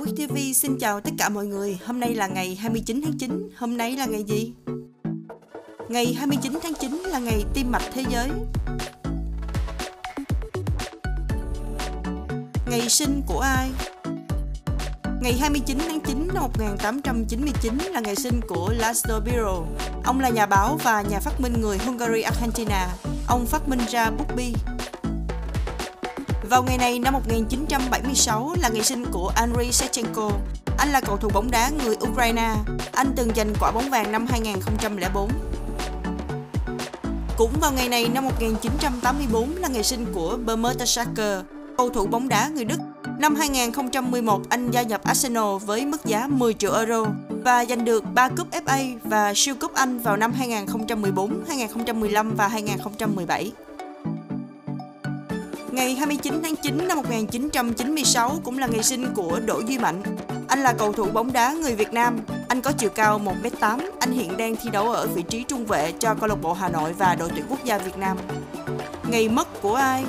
Week TV xin chào tất cả mọi người. Hôm nay là ngày 29 tháng 9. Hôm nay là ngày gì? Ngày 29 tháng 9 là ngày tim mạch thế giới. Ngày sinh của ai? Ngày 29 tháng 9 năm 1899 là ngày sinh của Laszlo Biro. Ông là nhà báo và nhà phát minh người Hungary Argentina. Ông phát minh ra bút bi. Vào ngày này năm 1976 là ngày sinh của Andriy Shevchenko. Anh là cầu thủ bóng đá người Ukraine. Anh từng giành quả bóng vàng năm 2004. Cũng vào ngày này năm 1984 là ngày sinh của Bermertesacker, cầu thủ bóng đá người Đức. Năm 2011, anh gia nhập Arsenal với mức giá 10 triệu euro và giành được 3 cúp FA và siêu cúp Anh vào năm 2014, 2015 và 2017. Ngày 29 tháng 9 năm 1996 cũng là ngày sinh của Đỗ Duy Mạnh. Anh là cầu thủ bóng đá người Việt Nam. Anh có chiều cao 1m8. Anh hiện đang thi đấu ở vị trí trung vệ cho câu lạc bộ Hà Nội và đội tuyển quốc gia Việt Nam. Ngày mất của ai?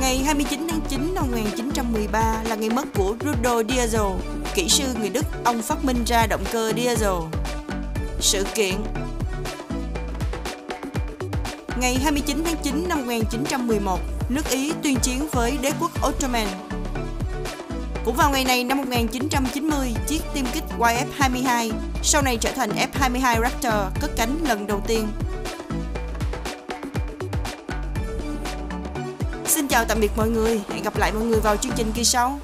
Ngày 29 tháng 9 năm 1913 là ngày mất của Rudolf Diesel, kỹ sư người Đức. Ông phát minh ra động cơ diesel. Sự kiện Ngày 29 tháng 9 năm 1911, nước Ý tuyên chiến với đế quốc Ottoman. Cũng vào ngày này năm 1990, chiếc tiêm kích YF-22 sau này trở thành F-22 Raptor cất cánh lần đầu tiên. Xin chào tạm biệt mọi người, hẹn gặp lại mọi người vào chương trình kỳ sau.